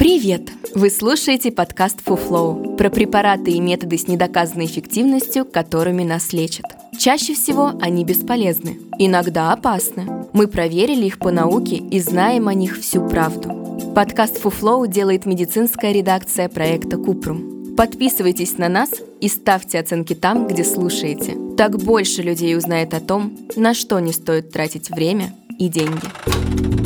Привет! Вы слушаете подкаст FuFlow про препараты и методы с недоказанной эффективностью, которыми нас лечат. Чаще всего они бесполезны, иногда опасны. Мы проверили их по науке и знаем о них всю правду. Подкаст FuFlow делает медицинская редакция проекта Купрум. Подписывайтесь на нас и ставьте оценки там, где слушаете. Так больше людей узнает о том, на что не стоит тратить время и деньги.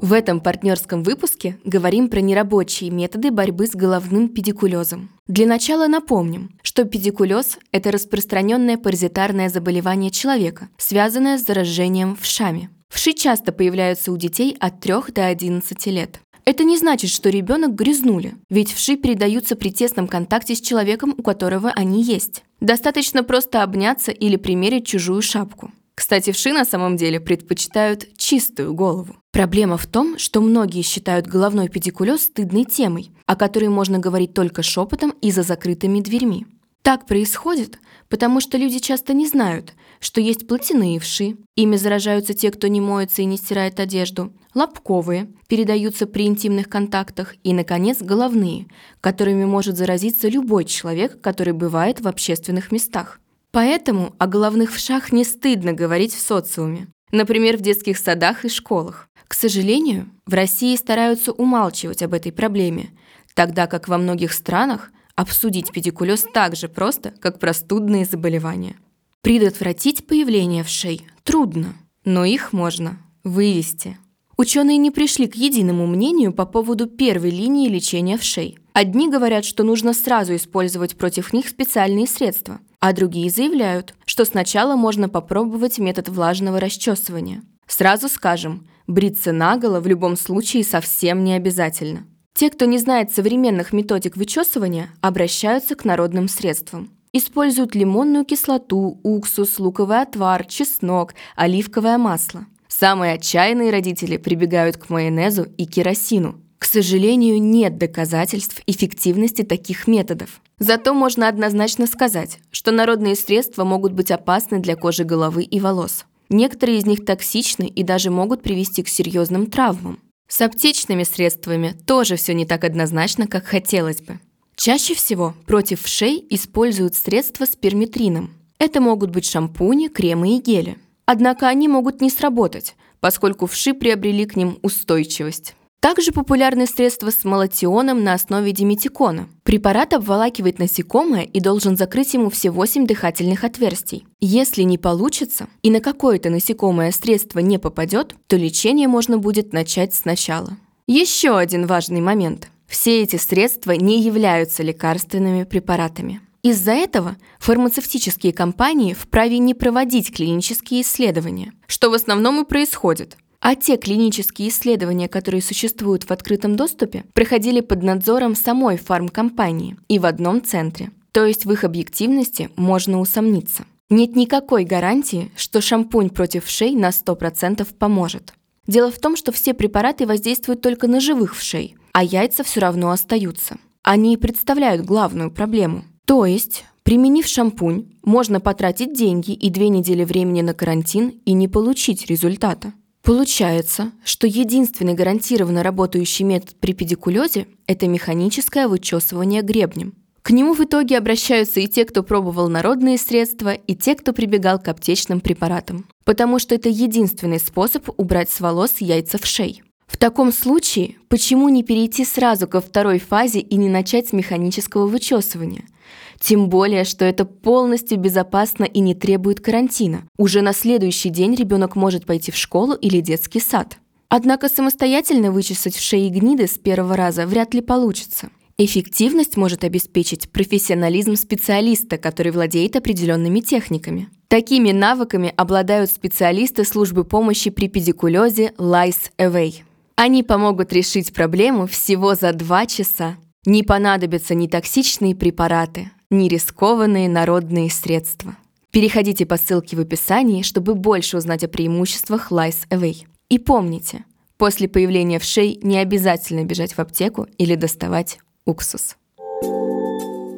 В этом партнерском выпуске говорим про нерабочие методы борьбы с головным педикулезом. Для начала напомним, что педикулез – это распространенное паразитарное заболевание человека, связанное с заражением вшами. Вши часто появляются у детей от 3 до 11 лет. Это не значит, что ребенок грязнули, ведь вши передаются при тесном контакте с человеком, у которого они есть. Достаточно просто обняться или примерить чужую шапку. Кстати, вши на самом деле предпочитают чистую голову. Проблема в том, что многие считают головной педикулез стыдной темой, о которой можно говорить только шепотом и за закрытыми дверьми. Так происходит, потому что люди часто не знают, что есть плотяные вши, ими заражаются те, кто не моется и не стирает одежду, лобковые, передаются при интимных контактах, и, наконец, головные, которыми может заразиться любой человек, который бывает в общественных местах. Поэтому о головных вшах не стыдно говорить в социуме, например, в детских садах и школах. К сожалению, в России стараются умалчивать об этой проблеме, тогда как во многих странах обсудить педикулез так же просто, как простудные заболевания. Предотвратить появление вшей трудно, но их можно вывести. Ученые не пришли к единому мнению по поводу первой линии лечения вшей. Одни говорят, что нужно сразу использовать против них специальные средства, а другие заявляют, что сначала можно попробовать метод влажного расчесывания. Сразу скажем, бриться наголо в любом случае совсем не обязательно. Те, кто не знает современных методик вычесывания, обращаются к народным средствам. Используют лимонную кислоту, уксус, луковый отвар, чеснок, оливковое масло. Самые отчаянные родители прибегают к майонезу и керосину. Сожалению, нет доказательств эффективности таких методов. Зато можно однозначно сказать, что народные средства могут быть опасны для кожи головы и волос. Некоторые из них токсичны и даже могут привести к серьезным травмам. С аптечными средствами тоже все не так однозначно, как хотелось бы. Чаще всего против вшей используют средства с перметрином. Это могут быть шампуни, кремы и гели. Однако они могут не сработать, поскольку вши приобрели к ним устойчивость. Также популярны средства с малатионом на основе диметикона. Препарат обволакивает насекомое и должен закрыть ему все 8 дыхательных отверстий. Если не получится и на какое-то насекомое средство не попадет, то лечение можно будет начать сначала. Еще один важный момент. Все эти средства не являются лекарственными препаратами. Из-за этого фармацевтические компании вправе не проводить клинические исследования, что в основном и происходит – а те клинические исследования, которые существуют в открытом доступе, проходили под надзором самой фармкомпании и в одном центре. То есть в их объективности можно усомниться. Нет никакой гарантии, что шампунь против вшей на 100% поможет. Дело в том, что все препараты воздействуют только на живых вшей, а яйца все равно остаются. Они и представляют главную проблему. То есть, применив шампунь, можно потратить деньги и две недели времени на карантин и не получить результата. Получается, что единственный гарантированно работающий метод при педикулезе – это механическое вычесывание гребнем. К нему в итоге обращаются и те, кто пробовал народные средства, и те, кто прибегал к аптечным препаратам. Потому что это единственный способ убрать с волос яйца в шей. В таком случае, почему не перейти сразу ко второй фазе и не начать с механического вычесывания – тем более, что это полностью безопасно и не требует карантина. Уже на следующий день ребенок может пойти в школу или детский сад. Однако самостоятельно вычесать в шее гниды с первого раза вряд ли получится. Эффективность может обеспечить профессионализм специалиста, который владеет определенными техниками. Такими навыками обладают специалисты службы помощи при педикулезе Lice Away. Они помогут решить проблему всего за два часа. Не понадобятся ни токсичные препараты, ни рискованные народные средства. Переходите по ссылке в описании, чтобы больше узнать о преимуществах Lice Away. И помните, после появления вшей не обязательно бежать в аптеку или доставать уксус.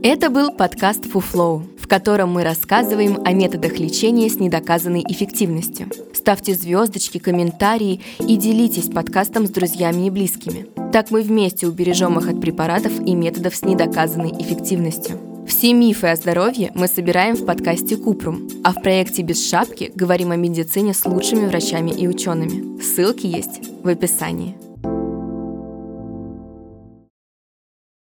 Это был подкаст FuFlow, в котором мы рассказываем о методах лечения с недоказанной эффективностью. Ставьте звездочки, комментарии и делитесь подкастом с друзьями и близкими. Так мы вместе убережем их от препаратов и методов с недоказанной эффективностью. Все мифы о здоровье мы собираем в подкасте Купрум, а в проекте «Без шапки» говорим о медицине с лучшими врачами и учеными. Ссылки есть в описании.